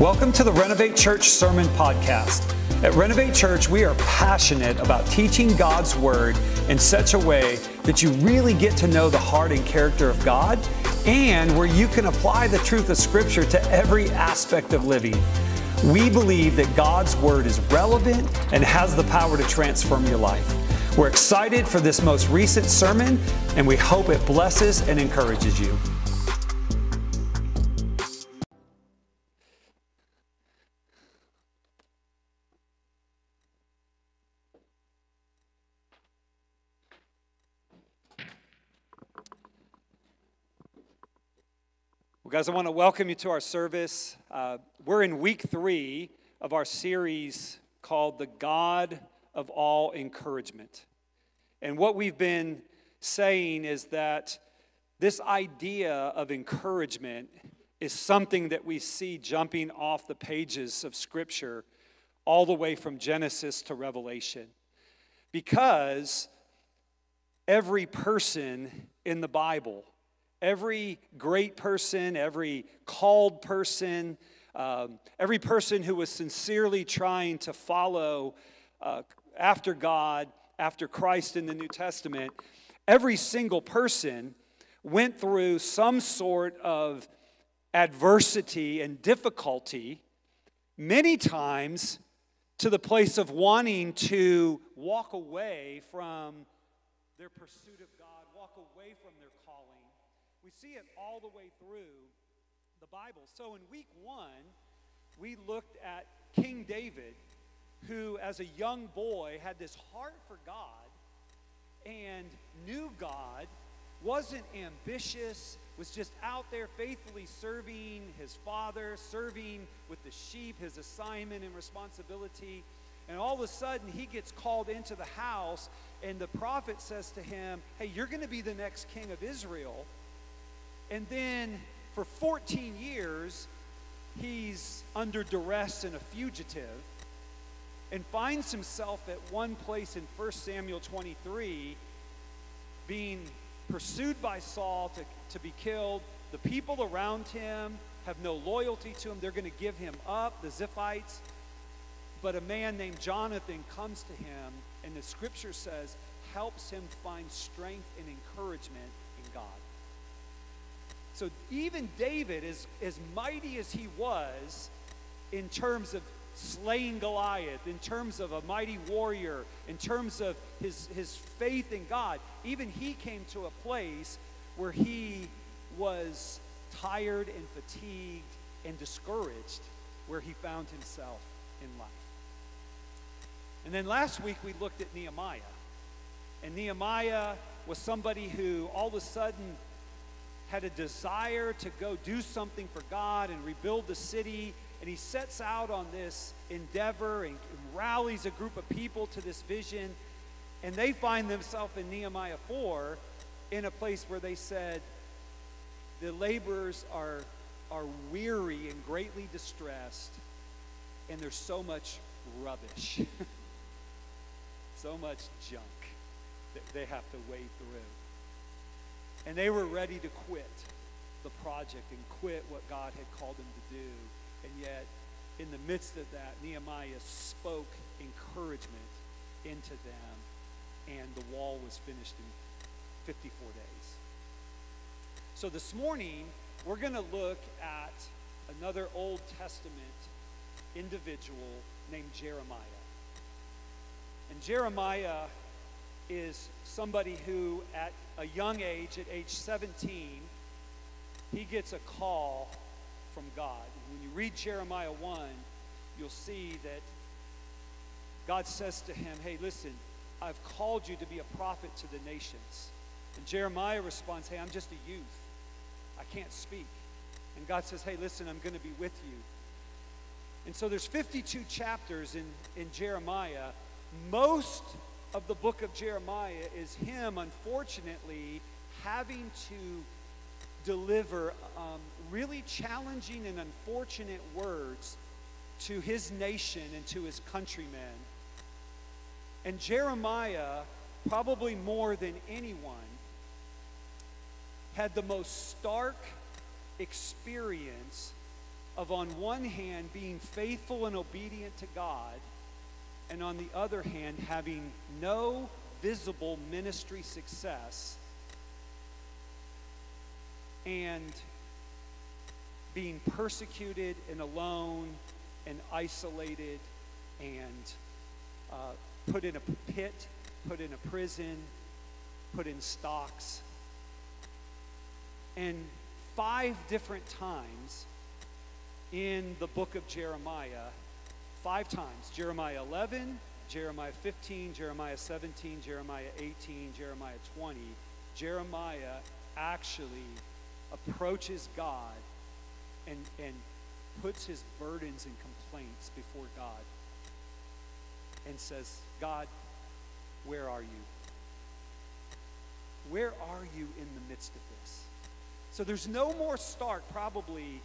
Welcome to the Renovate Church Sermon Podcast. At Renovate Church, we are passionate about teaching God's Word in such a way that you really get to know the heart and character of God and where you can apply the truth of Scripture to every aspect of living. We believe that God's Word is relevant and has the power to transform your life. We're excited for this most recent sermon, and we hope it blesses and encourages you. Well, guys, I want to welcome you to our service. Uh, we're in week three of our series called The God of All Encouragement. And what we've been saying is that this idea of encouragement is something that we see jumping off the pages of Scripture all the way from Genesis to Revelation. Because every person in the Bible, Every great person, every called person, um, every person who was sincerely trying to follow uh, after God, after Christ in the New Testament, every single person went through some sort of adversity and difficulty, many times to the place of wanting to walk away from their pursuit of God, walk away from their we see it all the way through the Bible. So in week one, we looked at King David, who as a young boy had this heart for God and knew God, wasn't ambitious, was just out there faithfully serving his father, serving with the sheep, his assignment and responsibility. And all of a sudden, he gets called into the house, and the prophet says to him, Hey, you're going to be the next king of Israel. And then for 14 years, he's under duress and a fugitive and finds himself at one place in 1 Samuel 23 being pursued by Saul to, to be killed. The people around him have no loyalty to him. They're going to give him up, the Ziphites. But a man named Jonathan comes to him, and the scripture says, helps him find strength and encouragement in God. So even David, as, as mighty as he was in terms of slaying Goliath, in terms of a mighty warrior, in terms of his, his faith in God, even he came to a place where he was tired and fatigued and discouraged where he found himself in life. And then last week we looked at Nehemiah. And Nehemiah was somebody who all of a sudden had a desire to go do something for God and rebuild the city. And he sets out on this endeavor and, and rallies a group of people to this vision. And they find themselves in Nehemiah 4 in a place where they said, the laborers are, are weary and greatly distressed, and there's so much rubbish, so much junk that they have to wade through. And they were ready to quit the project and quit what God had called them to do. And yet, in the midst of that, Nehemiah spoke encouragement into them, and the wall was finished in 54 days. So this morning, we're going to look at another Old Testament individual named Jeremiah. And Jeremiah is somebody who, at a young age, at age 17, he gets a call from God. When you read Jeremiah 1, you'll see that God says to him, Hey, listen, I've called you to be a prophet to the nations. And Jeremiah responds, Hey, I'm just a youth. I can't speak. And God says, Hey, listen, I'm going to be with you. And so there's 52 chapters in, in Jeremiah. Most of the book of Jeremiah is him, unfortunately, having to deliver um, really challenging and unfortunate words to his nation and to his countrymen. And Jeremiah, probably more than anyone, had the most stark experience of, on one hand, being faithful and obedient to God, and on the other hand, having no visible ministry success and being persecuted and alone and isolated and uh, put in a pit, put in a prison, put in stocks. And five different times in the book of Jeremiah, five times Jeremiah 11, Jeremiah 15, Jeremiah 17, Jeremiah 18, Jeremiah 20, Jeremiah actually approaches God and, and puts his burdens and complaints before God and says, God, where are you? Where are you in the midst of this? So there's no more stark, probably,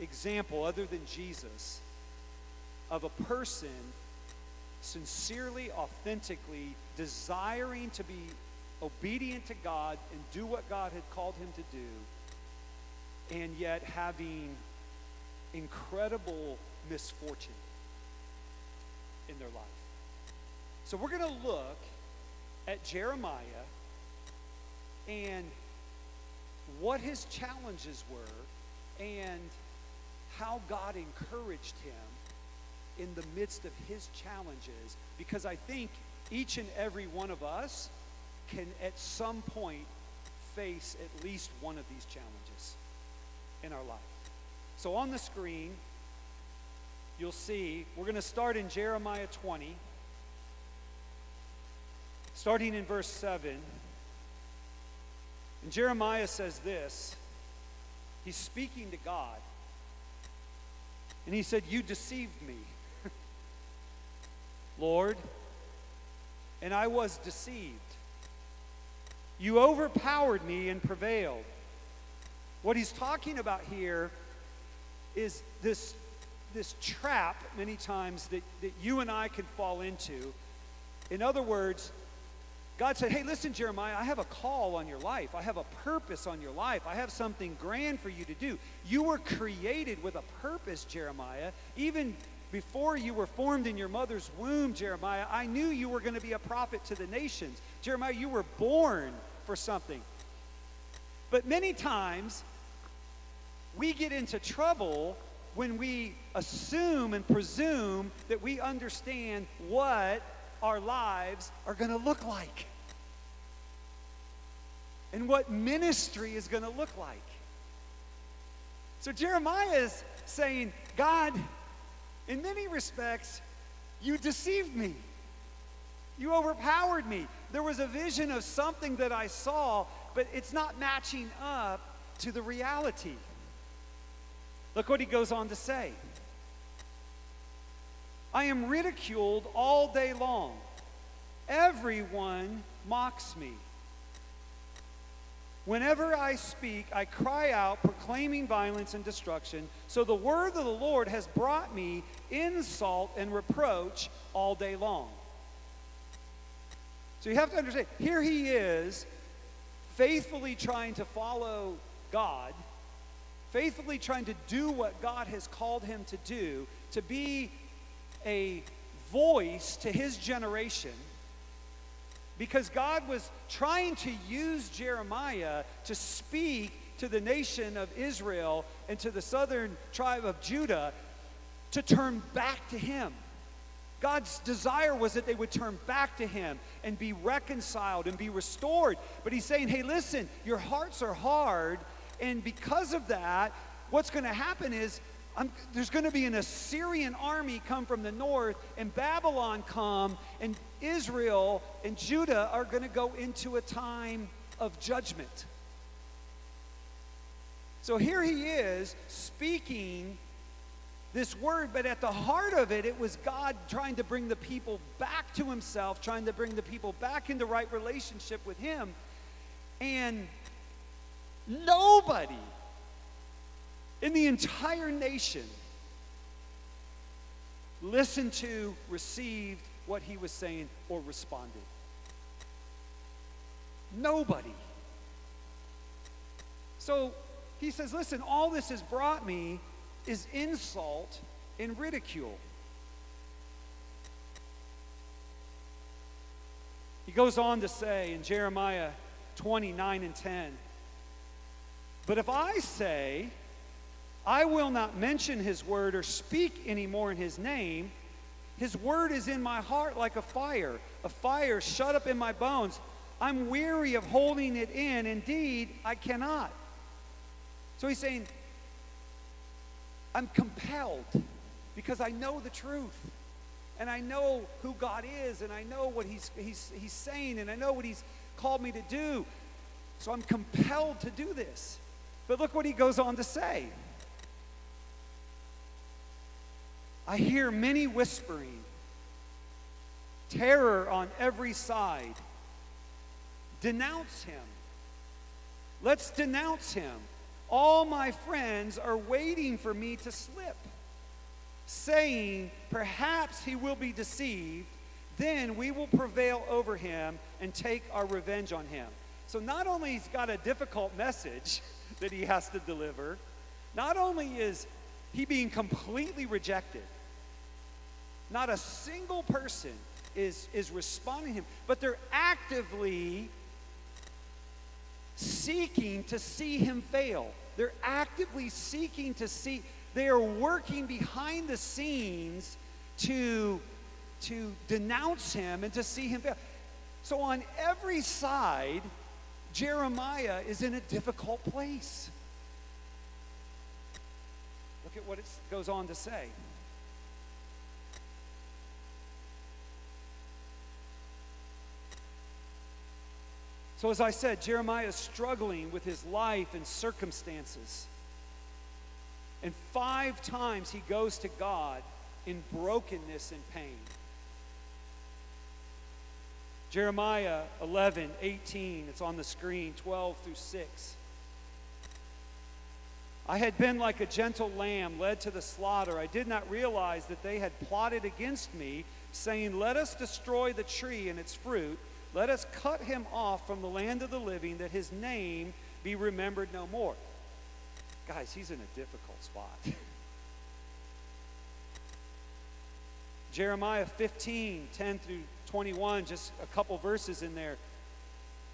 example other than Jesus of a person sincerely, authentically desiring to be obedient to God and do what God had called him to do, and yet having incredible misfortune in their life. So we're going to look at Jeremiah and what his challenges were and how God encouraged him in the midst of his challenges because I think each and every one of us can at some point face at least one of these challenges in our life. So on the screen, you'll see we're going to start in Jeremiah 20, starting in verse 7. And Jeremiah says this He's speaking to God. And he said, You deceived me, Lord, and I was deceived. You overpowered me and prevailed. What he's talking about here is this, this trap, many times, that, that you and I can fall into. In other words, God said, Hey, listen, Jeremiah, I have a call on your life. I have a purpose on your life. I have something grand for you to do. You were created with a purpose, Jeremiah. Even before you were formed in your mother's womb, Jeremiah, I knew you were going to be a prophet to the nations. Jeremiah, you were born for something. But many times, we get into trouble when we assume and presume that we understand what our lives are going to look like and what ministry is going to look like. So Jeremiah is saying, God, in many respects, you deceived me. You overpowered me. There was a vision of something that I saw, but it's not matching up to the reality. Look what he goes on to say. I am ridiculed all day long. Everyone mocks me. Whenever I speak, I cry out, proclaiming violence and destruction. So the word of the Lord has brought me insult and reproach all day long. So you have to understand here he is, faithfully trying to follow God, faithfully trying to do what God has called him to do, to be a voice to his generation because God was trying to use Jeremiah to speak to the nation of Israel and to the southern tribe of Judah to turn back to him. God's desire was that they would turn back to him and be reconciled and be restored. But he's saying, hey, listen, your hearts are hard, and because of that, what's going to happen is I'm, there's going to be an Assyrian army come from the north, and Babylon come, and Israel and Judah are going to go into a time of judgment. So here he is speaking this word, but at the heart of it, it was God trying to bring the people back to himself, trying to bring the people back into right relationship with him. And nobody in the entire nation listened to, received what he was saying, or responded. Nobody. So he says, Listen, all this has brought me is insult and ridicule. He goes on to say in Jeremiah 29 and 10 But if I say, I will not mention his word or speak anymore in his name, his word is in my heart like a fire, a fire shut up in my bones. I'm weary of holding it in. Indeed, I cannot. So he's saying, I'm compelled because I know the truth. And I know who God is, and I know what he's, he's, he's saying, and I know what He's called me to do. So I'm compelled to do this. But look what he goes on to say. I hear many whispering, terror on every side. Denounce him. Let's denounce him. All my friends are waiting for me to slip, saying, Perhaps he will be deceived. Then we will prevail over him and take our revenge on him. So not only he's got a difficult message that he has to deliver, not only is he being completely rejected, not a single person is, is responding to him, but they're actively seeking to see him fail. They're actively seeking to see, they are working behind the scenes to, to denounce him and to see him fail. So, on every side, Jeremiah is in a difficult place. Look at what it goes on to say. So, as I said, Jeremiah is struggling with his life and circumstances. And five times he goes to God in brokenness and pain. Jeremiah 11, 18, it's on the screen, 12 through 6. I had been like a gentle lamb led to the slaughter. I did not realize that they had plotted against me, saying, Let us destroy the tree and its fruit let us cut him off from the land of the living, that his name be remembered no more. Guys, he's in a difficult spot. Jeremiah 15, 10 through 21, just a couple verses in there.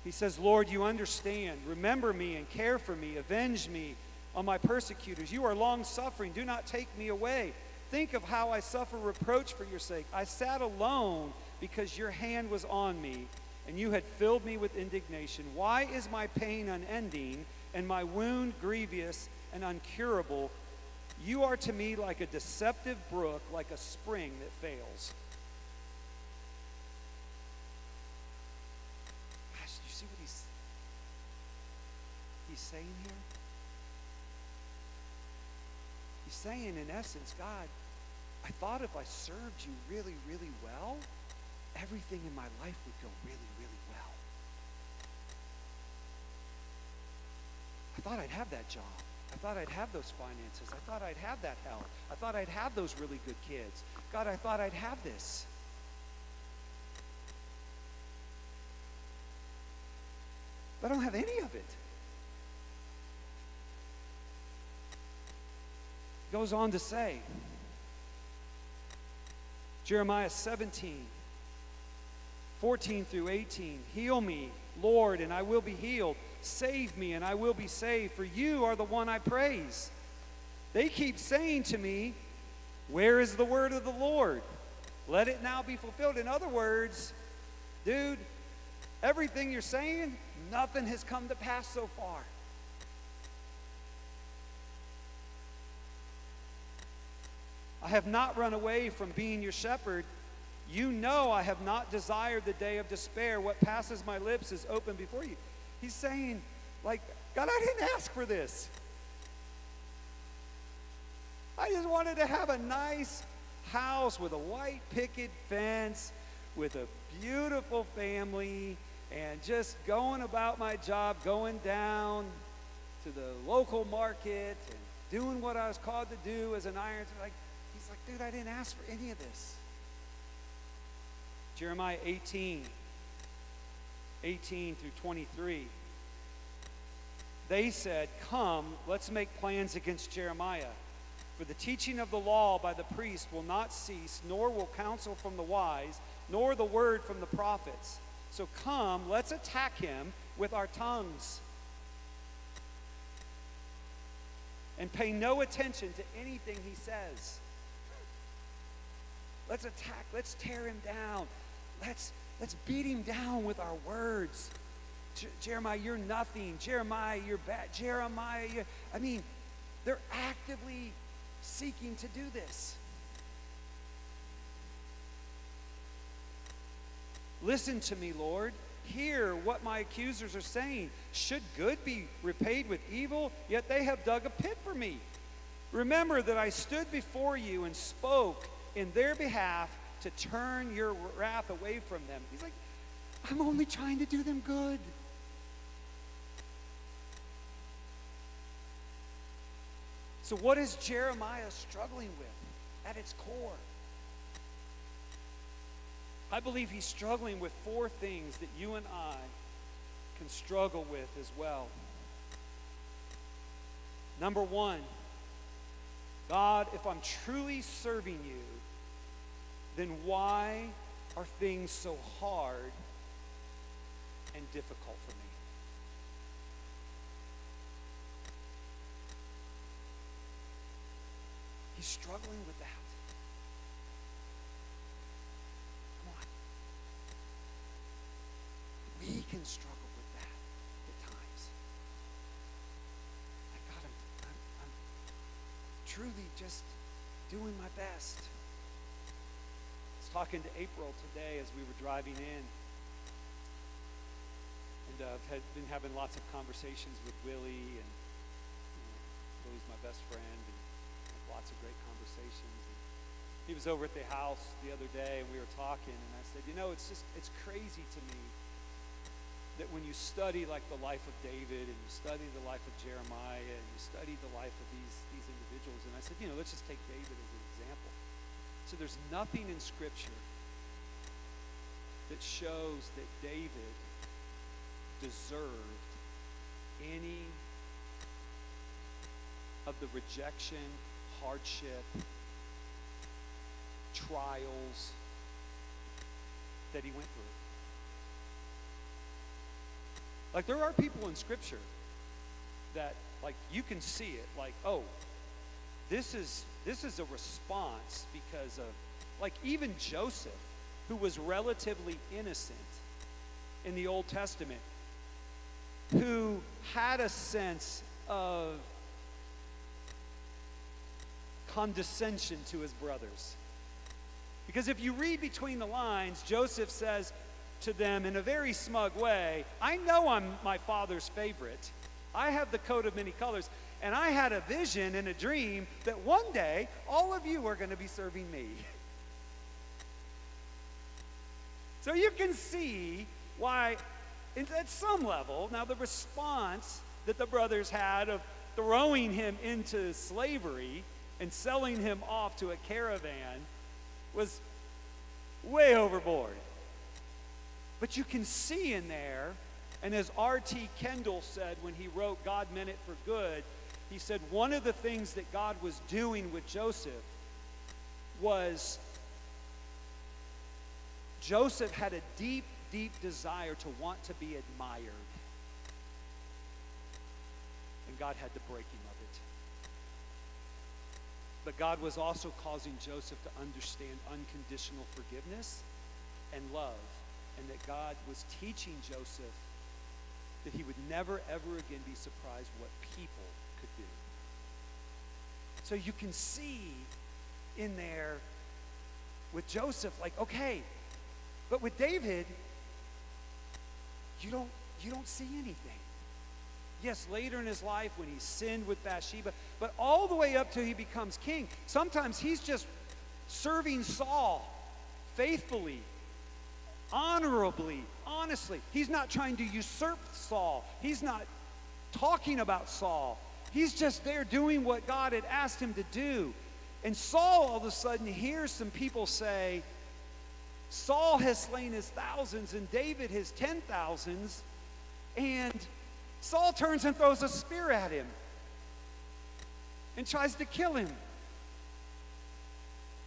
He says, Lord, you understand. Remember me and care for me. Avenge me on my persecutors. You are long suffering. Do not take me away. Think of how I suffer reproach for your sake. I sat alone because your hand was on me and you had filled me with indignation. Why is my pain unending and my wound grievous and uncurable? You are to me like a deceptive brook, like a spring that fails. Gosh, do you see what he's, he's saying here? He's saying, in essence, God, I thought if I served you really, really well, everything in my life would go really, really well. I thought I'd have that job. I thought I'd have those finances. I thought I'd have that health. I thought I'd have those really good kids. God, I thought I'd have this. But I don't have any of it. Goes on to say, Jeremiah 17, 14 through 18. Heal me, Lord, and I will be healed. Save me, and I will be saved, for you are the one I praise. They keep saying to me, Where is the word of the Lord? Let it now be fulfilled. In other words, dude, everything you're saying, nothing has come to pass so far. I have not run away from being your shepherd you know I have not desired the day of despair. What passes my lips is open before you. He's saying, like, God, I didn't ask for this. I just wanted to have a nice house with a white picket fence, with a beautiful family, and just going about my job, going down to the local market and doing what I was called to do as an iron. Like, he's like, dude, I didn't ask for any of this. Jeremiah 18, 18 through 23. They said, Come, let's make plans against Jeremiah. For the teaching of the law by the priest will not cease, nor will counsel from the wise, nor the word from the prophets. So come, let's attack him with our tongues. And pay no attention to anything he says. Let's attack, let's tear him down. Let's, let's beat him down with our words. Jeremiah, you're nothing. Jeremiah, you're bad. Jeremiah, you're, I mean, they're actively seeking to do this. Listen to me, Lord. Hear what my accusers are saying. Should good be repaid with evil? Yet they have dug a pit for me. Remember that I stood before you and spoke in their behalf to turn your wrath away from them. He's like, I'm only trying to do them good. So, what is Jeremiah struggling with at its core? I believe he's struggling with four things that you and I can struggle with as well. Number one, God, if I'm truly serving you, then why are things so hard and difficult for me? He's struggling with that. Come on. We can struggle with that at times. Like, God, I'm, I'm, I'm truly just doing my best. Talking to April today as we were driving in. And uh, I've had, been having lots of conversations with Willie, and you know, Willie's my best friend. And, lots of great conversations. And he was over at the house the other day, and we were talking, and I said, you know, it's just it's crazy to me that when you study like the life of David and you study the life of Jeremiah and you study the life of these these individuals, and I said, you know, let's just take David as an. So there's nothing in Scripture that shows that David deserved any of the rejection hardship, trials that he went through. Like, there are people in Scripture that, like, you can see it, like, oh, this is this is a response because of like even Joseph who was relatively innocent in the Old Testament who had a sense of condescension to his brothers. Because if you read between the lines, Joseph says to them in a very smug way, I know I'm my father's favorite. I have the coat of many colors. And I had a vision and a dream that one day all of you are going to be serving me. So you can see why, at some level, now the response that the brothers had of throwing him into slavery and selling him off to a caravan was way overboard. But you can see in there, and as R.T. Kendall said when he wrote God Meant It for Good, he said one of the things that God was doing with Joseph was Joseph had a deep, deep desire to want to be admired. And God had to break him of it. but God was also causing Joseph to understand unconditional forgiveness and love, and that God was teaching Joseph that he would never, ever again be surprised what people. So you can see in there with Joseph, like, okay, but with David, you don't you don't see anything. Yes, later in his life when he sinned with Bathsheba, but all the way up till he becomes king. Sometimes he's just serving Saul faithfully, honorably, honestly. He's not trying to usurp Saul, he's not talking about Saul. He's just there doing what God had asked him to do. And Saul all of a sudden hears some people say, Saul has slain his thousands and David his ten thousands. And Saul turns and throws a spear at him and tries to kill him.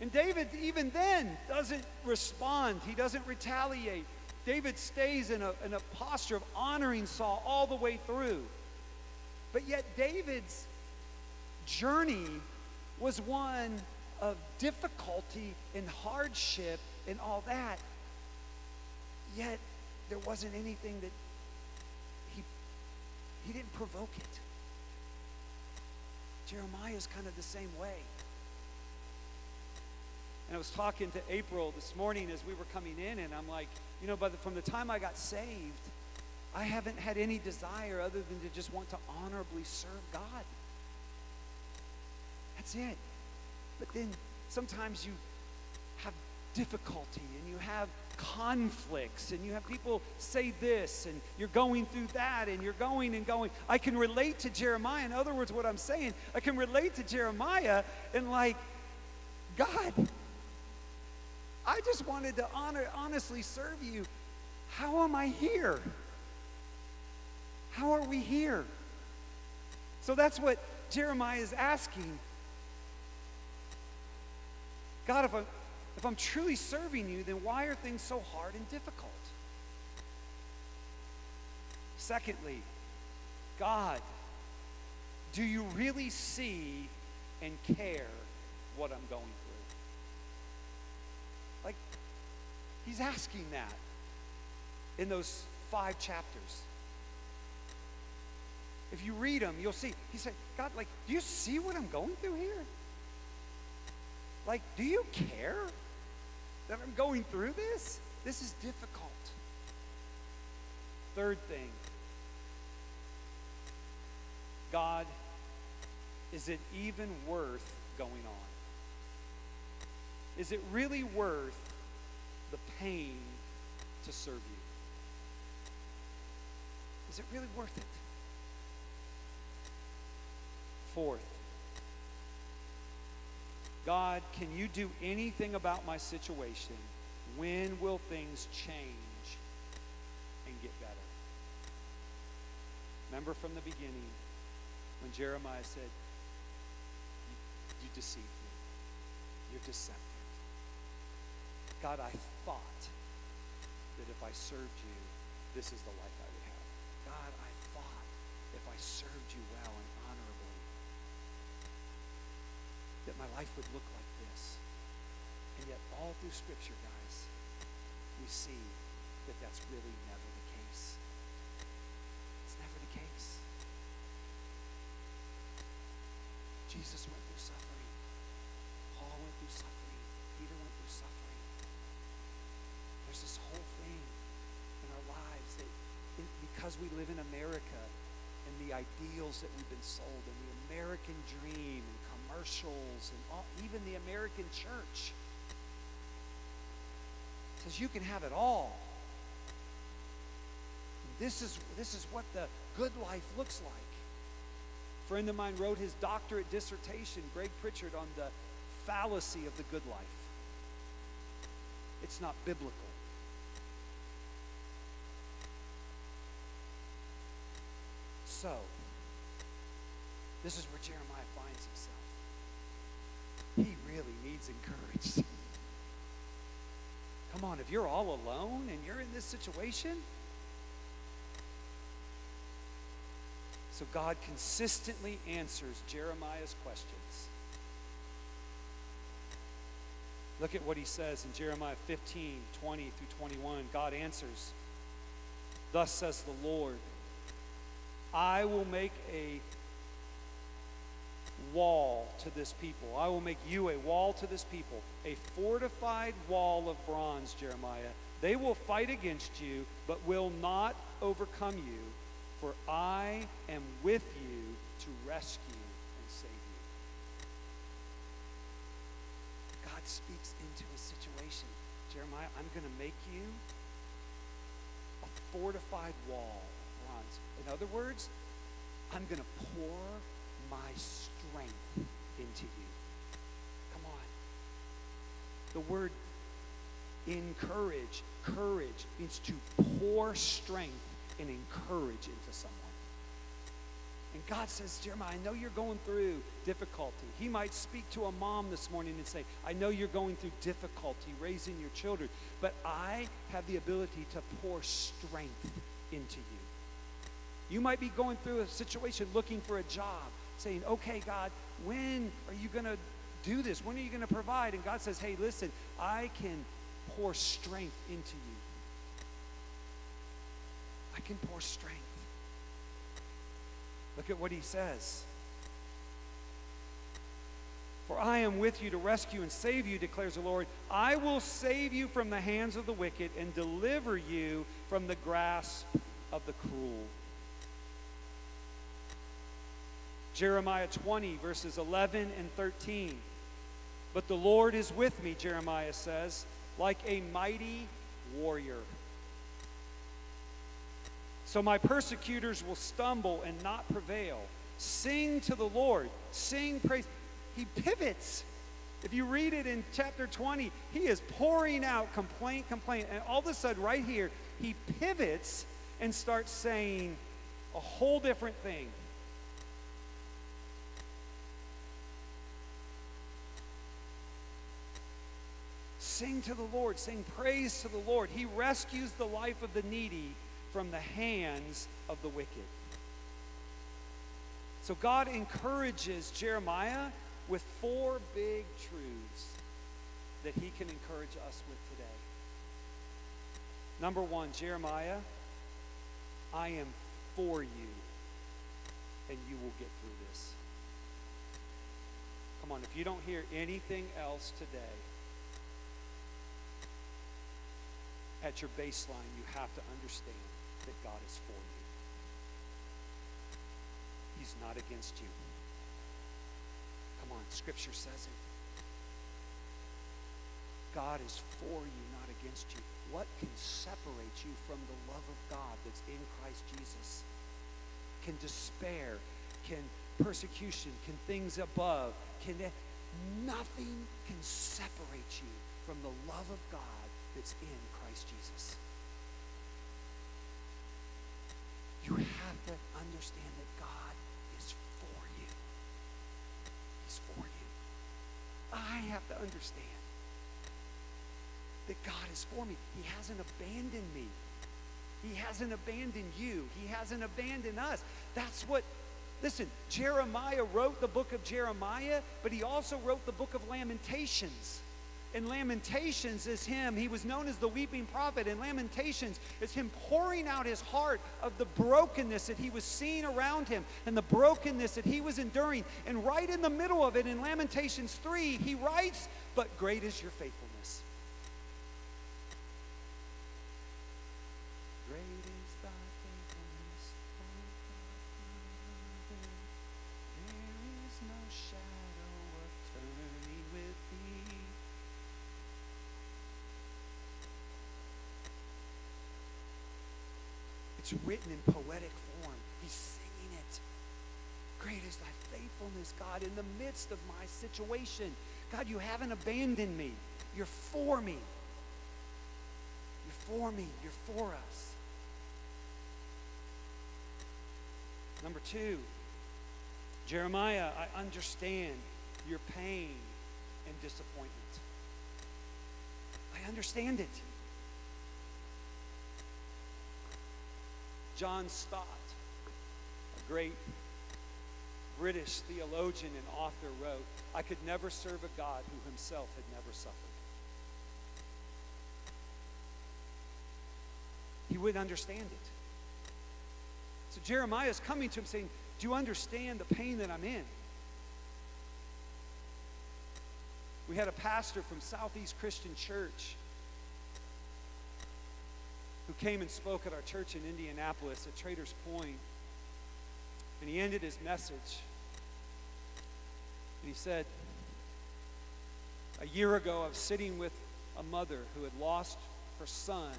And David, even then, doesn't respond, he doesn't retaliate. David stays in a, in a posture of honoring Saul all the way through. But yet, David's journey was one of difficulty and hardship and all that. Yet, there wasn't anything that he, he didn't provoke it. Jeremiah is kind of the same way. And I was talking to April this morning as we were coming in, and I'm like, you know, but from the time I got saved, I haven't had any desire other than to just want to honorably serve God. That's it. But then sometimes you have difficulty and you have conflicts and you have people say this and you're going through that and you're going and going. I can relate to Jeremiah. In other words, what I'm saying, I can relate to Jeremiah and like, God, I just wanted to honor, honestly serve you. How am I here? How are we here? So that's what Jeremiah is asking. God, if I'm, if I'm truly serving you, then why are things so hard and difficult? Secondly, God, do you really see and care what I'm going through? Like, he's asking that in those five chapters. If you read them, you'll see. He said, God, like, do you see what I'm going through here? Like, do you care that I'm going through this? This is difficult. Third thing God, is it even worth going on? Is it really worth the pain to serve you? Is it really worth it? Fourth, God, can you do anything about my situation? When will things change and get better? Remember from the beginning when Jeremiah said, You, you deceived me. You're deceptive. God, I thought that if I served you, this is the life I would have. God, I thought if I served you well and honorably, that my life would look like this. And yet, all through Scripture, guys, we see that that's really never the case. It's never the case. Jesus went through suffering. Paul went through suffering. Peter went through suffering. There's this whole thing in our lives that it, because we live in America and the ideals that we've been sold and the American dream and commercials and all, even the American church says you can have it all. This is, this is what the good life looks like. A friend of mine wrote his doctorate dissertation, Greg Pritchard, on the fallacy of the good life. It's not biblical. so, this is where Jeremiah finds himself. He really needs encouraged. Come on, if you're all alone and you're in this situation, so God consistently answers Jeremiah's questions. Look at what he says in Jeremiah 15 20 through 21. God answers, Thus says the Lord. I will make a wall to this people. I will make you a wall to this people, a fortified wall of bronze, Jeremiah. They will fight against you, but will not overcome you, for I am with you to rescue and save you. God speaks into a situation. Jeremiah, I'm going to make you a fortified wall of bronze. in other words, I'm going to pour my strength into you. Come on. The word encourage, courage, means to pour strength and encourage into someone. And God says, Jeremiah, I know you're going through difficulty. He might speak to a mom this morning and say, I know you're going through difficulty raising your children, but I have the ability to pour strength into you. You might be going through a situation looking for a job, saying, Okay, God, when are you going to do this? When are you going to provide? And God says, Hey, listen, I can pour strength into you. I can pour strength. Look at what he says. For I am with you to rescue and save you, declares the Lord. I will save you from the hands of the wicked and deliver you from the grasp of the cruel. Jeremiah 20, verses 11 and 13. But the Lord is with me, Jeremiah says, like a mighty warrior. So my persecutors will stumble and not prevail. Sing to the Lord, sing praise. He pivots. If you read it in chapter 20, he is pouring out complaint, complaint. And all of a sudden, right here, he pivots and starts saying a whole different thing. Sing to the Lord, sing praise to the Lord. He rescues the life of the needy from the hands of the wicked. So God encourages Jeremiah with four big truths that he can encourage us with today. Number one, Jeremiah, I am for you, and you will get through this. Come on, if you don't hear anything else today, at your baseline, you have to understand that God is for you. He's not against you. Come on, Scripture says it. God is for you, not against you. What can separate you from the love of God that's in Christ Jesus? Can despair, can persecution, can things above, can nothing can separate you from the love of God that's in Christ Jesus. You have to understand that God is for you. He's for you. I have to understand that God is for me. He hasn't abandoned me. He hasn't abandoned you. He hasn't abandoned us. That's what, listen, Jeremiah wrote the book of Jeremiah, but he also wrote the book of Lamentations in Lamentations is him. He was known as the weeping prophet. In Lamentations is him pouring out his heart of the brokenness that he was seeing around him and the brokenness that he was enduring. And right in the middle of it, in Lamentations 3, he writes, But great is your faithfulness. It's written in poetic form. He's singing it. Great is thy faithfulness, God, in the midst of my situation. God, you haven't abandoned me. You're for me. You're for me. You're for us. Number two, Jeremiah, I understand your pain and disappointment. I understand it. John Stott, a great British theologian and author, wrote, I could never serve a God who himself had never suffered. He wouldn't understand it. So Jeremiah is coming to him saying, Do you understand the pain that I'm in? We had a pastor from Southeast Christian Church who came and spoke at our church in Indianapolis at Traders Point. And he ended his message. And he said, A year ago, I was sitting with a mother who had lost her son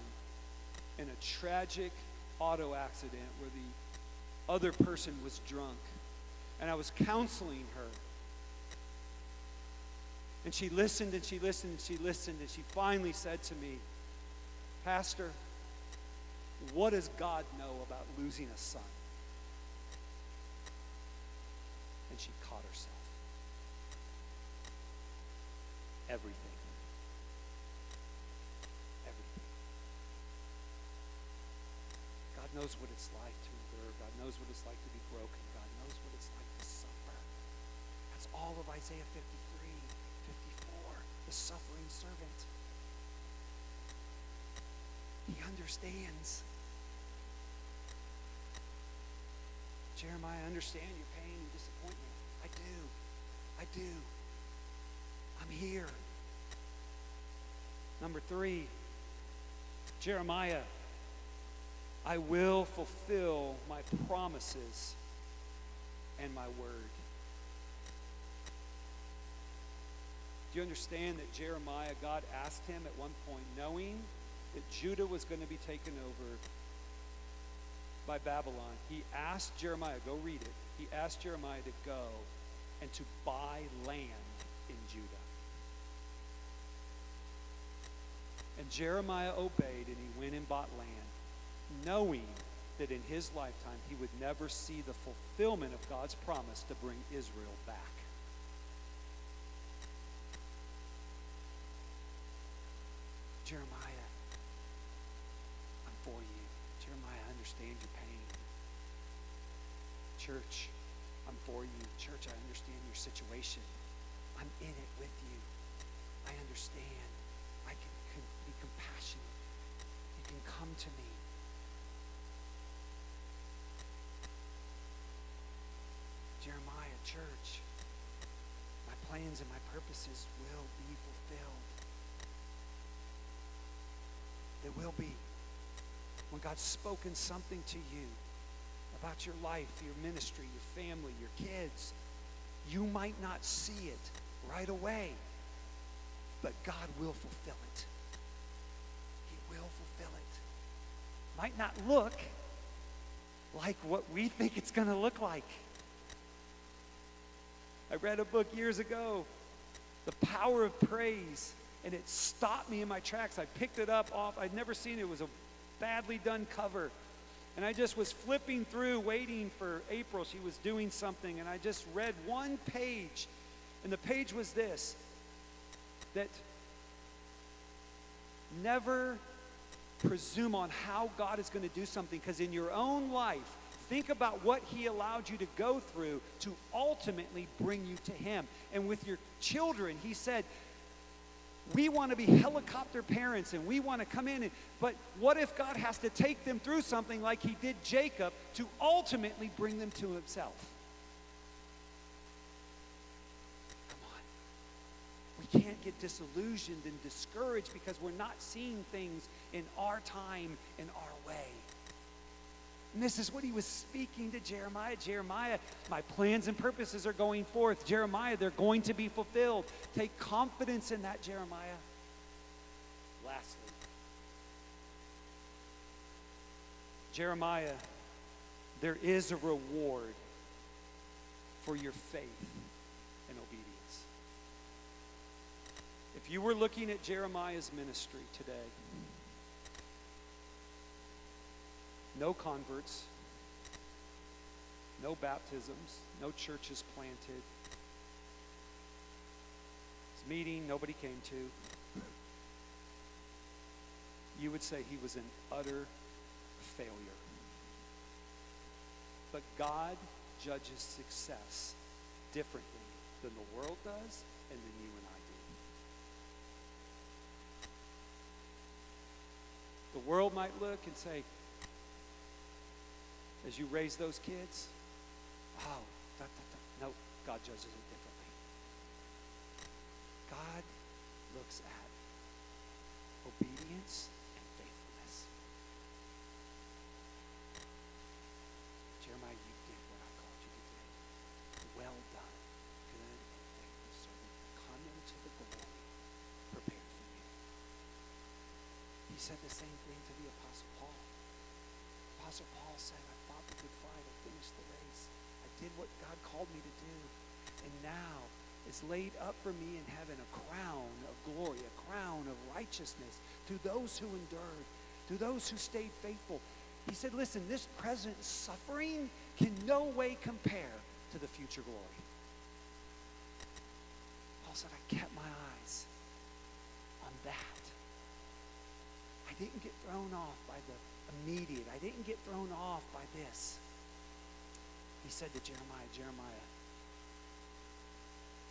in a tragic auto accident where the other person was drunk. And I was counseling her. And she listened and she listened and she listened and she finally said to me, Pastor, what does God know about losing a son? And she caught herself. Everything. Everything. God knows what it's like to endure. God knows what it's like to be broken. God knows what it's like to suffer. That's all of Isaiah 53, 54, the suffering servant. He understands. Jeremiah, I understand your pain and disappointment. I do. I do. I'm here. Number three, Jeremiah, I will fulfill my promises and my word. Do you understand that Jeremiah, God asked him at one point, knowing that Judah was going to be taken over by Babylon, he asked Jeremiah, go read it. He asked Jeremiah to go and to buy land in Judah. And Jeremiah obeyed and he went and bought land, knowing that in his lifetime he would never see the fulfillment of God's promise to bring Israel back. Jeremiah understand your pain. Church, I'm for you. Church, I understand your situation. I'm in it with you. I understand. I can, can be compassionate. You can come to me. Jeremiah, church, my plans and my purposes will be fulfilled. They will be when God's spoken something to you about your life, your ministry, your family, your kids, you might not see it right away, but God will fulfill it. He will fulfill it. Might not look like what we think it's going to look like. I read a book years ago, The Power of Praise, and it stopped me in my tracks. I picked it up off, I'd never seen it. It was a badly done cover. And I just was flipping through, waiting for April. She was doing something, and I just read one page. And the page was this that never presume on how God is going to do something, because in your own life, think about what He allowed you to go through to ultimately bring you to Him. And with your children, He said, we want to be helicopter parents and we want to come in and but what if god has to take them through something like he did jacob to ultimately bring them to himself? Come on. We can't get disillusioned and discouraged because we're not seeing things in our time in our way and this is what he was speaking to Jeremiah. Jeremiah, my plans and purposes are going forth. Jeremiah, they're going to be fulfilled. Take confidence in that, Jeremiah. Lastly, Jeremiah, there is a reward for your faith and obedience. If you were looking at Jeremiah's ministry today, no converts, no baptisms, no churches planted. His meeting, nobody came to. You would say he was an utter failure. But God judges success differently than the world does and than you and I do. The world might look and say, as you raise those kids? Oh, da, da, da. no, God judges it differently. God looks at obedience and faithfulness. Jeremiah, you did what I called you to do. Well done, good and faithful servant. Come into the glory prepared for you. He said the same thing to the Apostle Paul. Apostle Paul said, good fight. I finished the race. I did what God called me to do. And now is laid up for me in heaven a crown of glory, a crown of righteousness to those who endured, to those who stayed faithful. He said, listen, this present suffering can no way compare to the future glory. Paul said, I kept my eyes on that. I didn't get thrown off by the immediate. I didn't get thrown off by this. He said to Jeremiah, Jeremiah,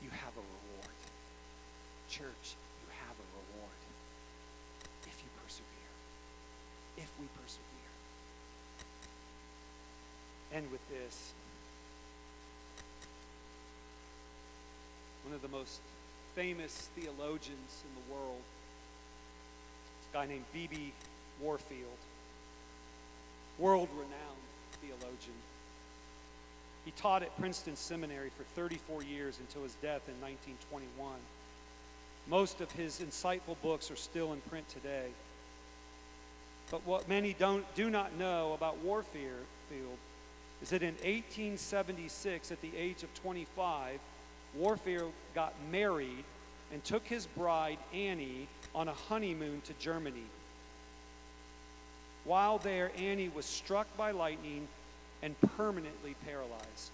you have a reward. Church, you have a reward if you persevere. If we persevere. And with this, one of the most famous theologians in the world, a guy named B.B. Warfield, world renowned theologian. He taught at Princeton Seminary for 34 years until his death in 1921. Most of his insightful books are still in print today. But what many don't, do not know about Warfield is that in 1876, at the age of 25, Warfield got married and took his bride, Annie, on a honeymoon to Germany. While there, Annie was struck by lightning and permanently paralyzed.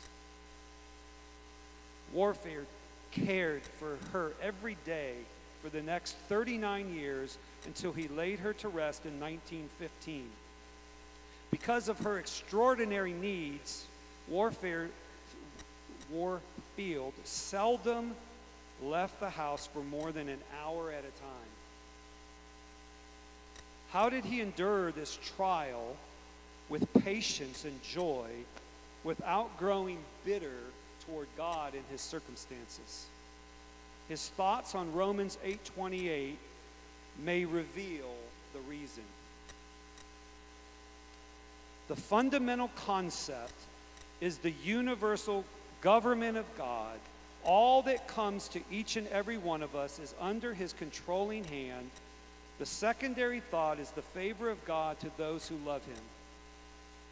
Warfare cared for her every day for the next 39 years until he laid her to rest in 1915. Because of her extraordinary needs, Warfare, Warfield seldom left the house for more than an hour at a time. How did he endure this trial with patience and joy without growing bitter toward God in his circumstances? His thoughts on Romans 8:28 may reveal the reason. The fundamental concept is the universal government of God. All that comes to each and every one of us is under his controlling hand. The secondary thought is the favor of God to those who love him.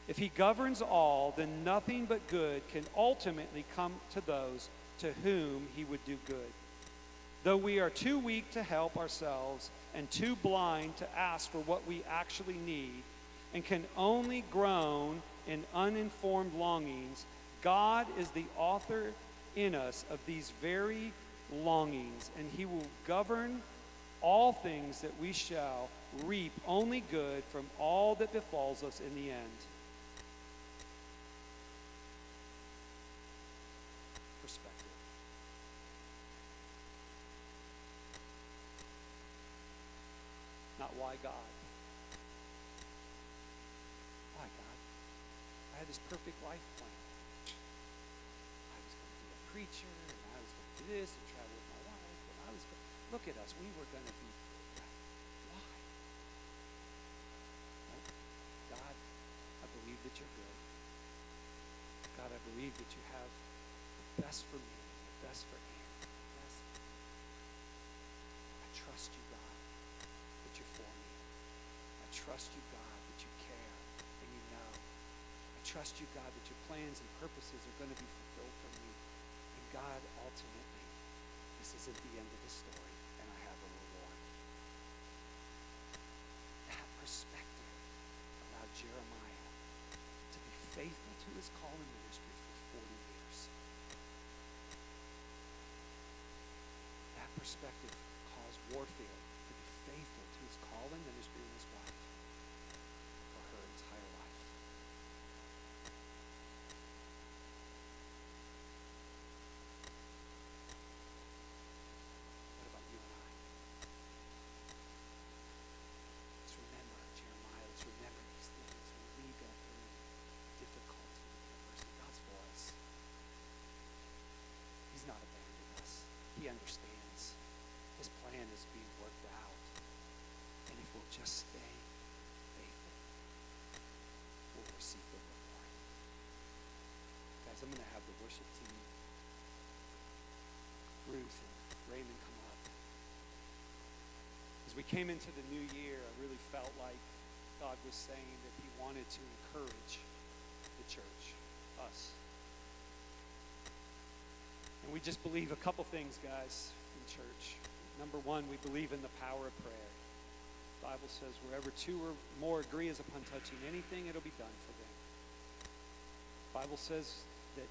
If he governs all, then nothing but good can ultimately come to those to whom he would do good. Though we are too weak to help ourselves and too blind to ask for what we actually need, and can only groan in uninformed longings, God is the author in us of these very longings, and He will govern all things that we shall reap only good from all that befalls us in the end. Perspective. Not why God. Why God? I had this perfect life plan. I was going to be a preacher, and I was going to do this, and travel with my wife, and I was going to, look at us, we were going to be, why? God, I believe that you're good. God, I believe that you have the best for me, the best for Anne, best. I trust you, God, that you're for me. I trust you, God, that you care and you know. I trust you, God, that your plans and purposes are going to be fulfilled for me. And God, ultimately, this isn't the end of the story, and I have a reward. That perspective allowed Jeremiah to be faithful to his call in ministry for 40 years. That perspective caused Warfield to be faithful to his call in ministry and his wife for her entire life. What about you and I? Let's remember Jeremiah. Let's remember these things when we go through difficulty and adversity. God's us. He's not abandoning us. He understands. His plan is being worked out. And if we'll just stay faithful, we'll receive the reward. Guys, I'm going to have the worship team, Ruth and Raymond, come up. As we came into the new year, I really felt like God was saying that He wanted to encourage the church, us. And we just believe a couple things, guys, in church. Number one, we believe in the power of prayer. The Bible says, wherever two or more agree as upon touching anything, it'll be done for them. The Bible says that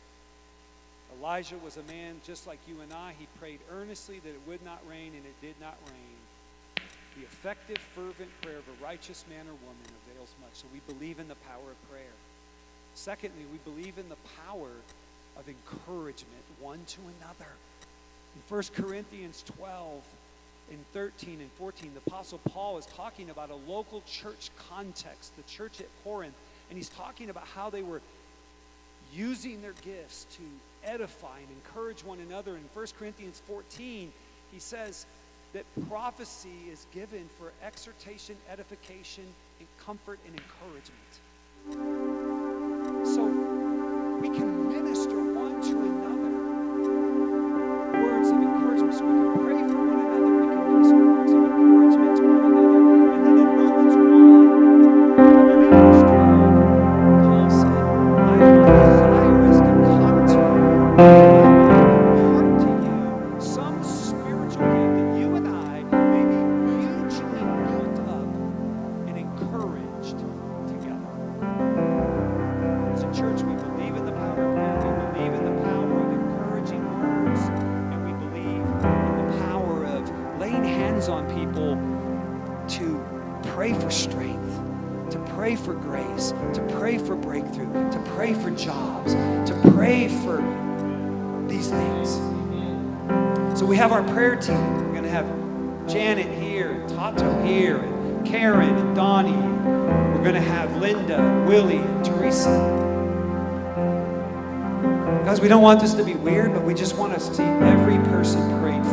Elijah was a man just like you and I. He prayed earnestly that it would not rain, and it did not rain. The effective, fervent prayer of a righteous man or woman avails much. So we believe in the power of prayer. Secondly, we believe in the power of encouragement one to another. In 1 Corinthians 12 and 13 and 14, the Apostle Paul is talking about a local church context, the church at Corinth, and he's talking about how they were using their gifts to edify and encourage one another. In 1 Corinthians 14, he says that prophecy is given for exhortation, edification, and comfort and encouragement. So we can minister one to another words of encouragement so we can hands on people to pray for strength, to pray for grace, to pray for breakthrough, to pray for jobs, to pray for these things. So we have our prayer team. We're going to have Janet here, and Tato here, and Karen and Donnie. We're going to have Linda, Willie, and Teresa. Guys, we don't want this to be weird, but we just want to see every person prayed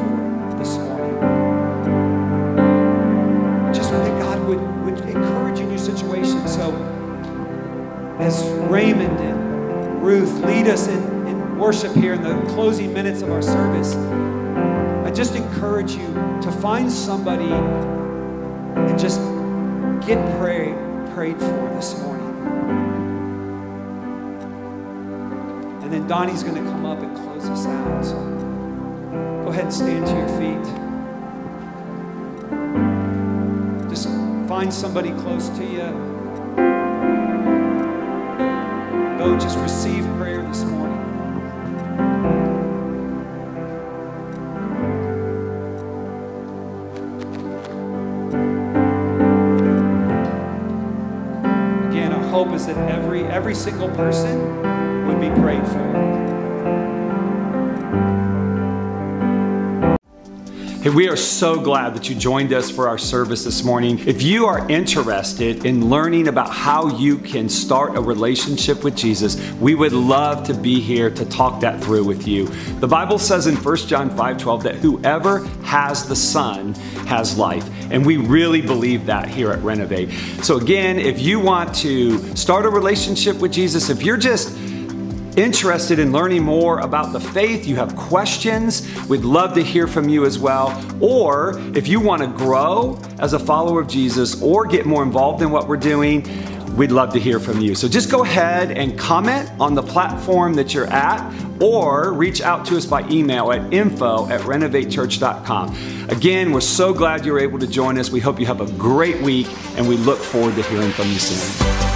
as Raymond and Ruth lead us in, in worship here in the closing minutes of our service, I just encourage you to find somebody and just get pray, prayed for this morning. And then Donnie's going to come up and close us out. So go ahead and stand to your feet. Just find somebody close to you. Just receive prayer this morning. Again, our hope is that every every single person would be prayed for. Hey, we are so glad that you joined us for our service this morning. If you are interested in learning about how you can start a relationship with Jesus, we would love to be here to talk that through with you. The Bible says in 1 John 5 12 that whoever has the Son has life. And we really believe that here at Renovate. So, again, if you want to start a relationship with Jesus, if you're just interested in learning more about the faith, you have questions, we'd love to hear from you as well. Or if you want to grow as a follower of Jesus or get more involved in what we're doing, we'd love to hear from you. So just go ahead and comment on the platform that you're at or reach out to us by email at info at renovatechurch.com. Again, we're so glad you're able to join us. We hope you have a great week and we look forward to hearing from you soon.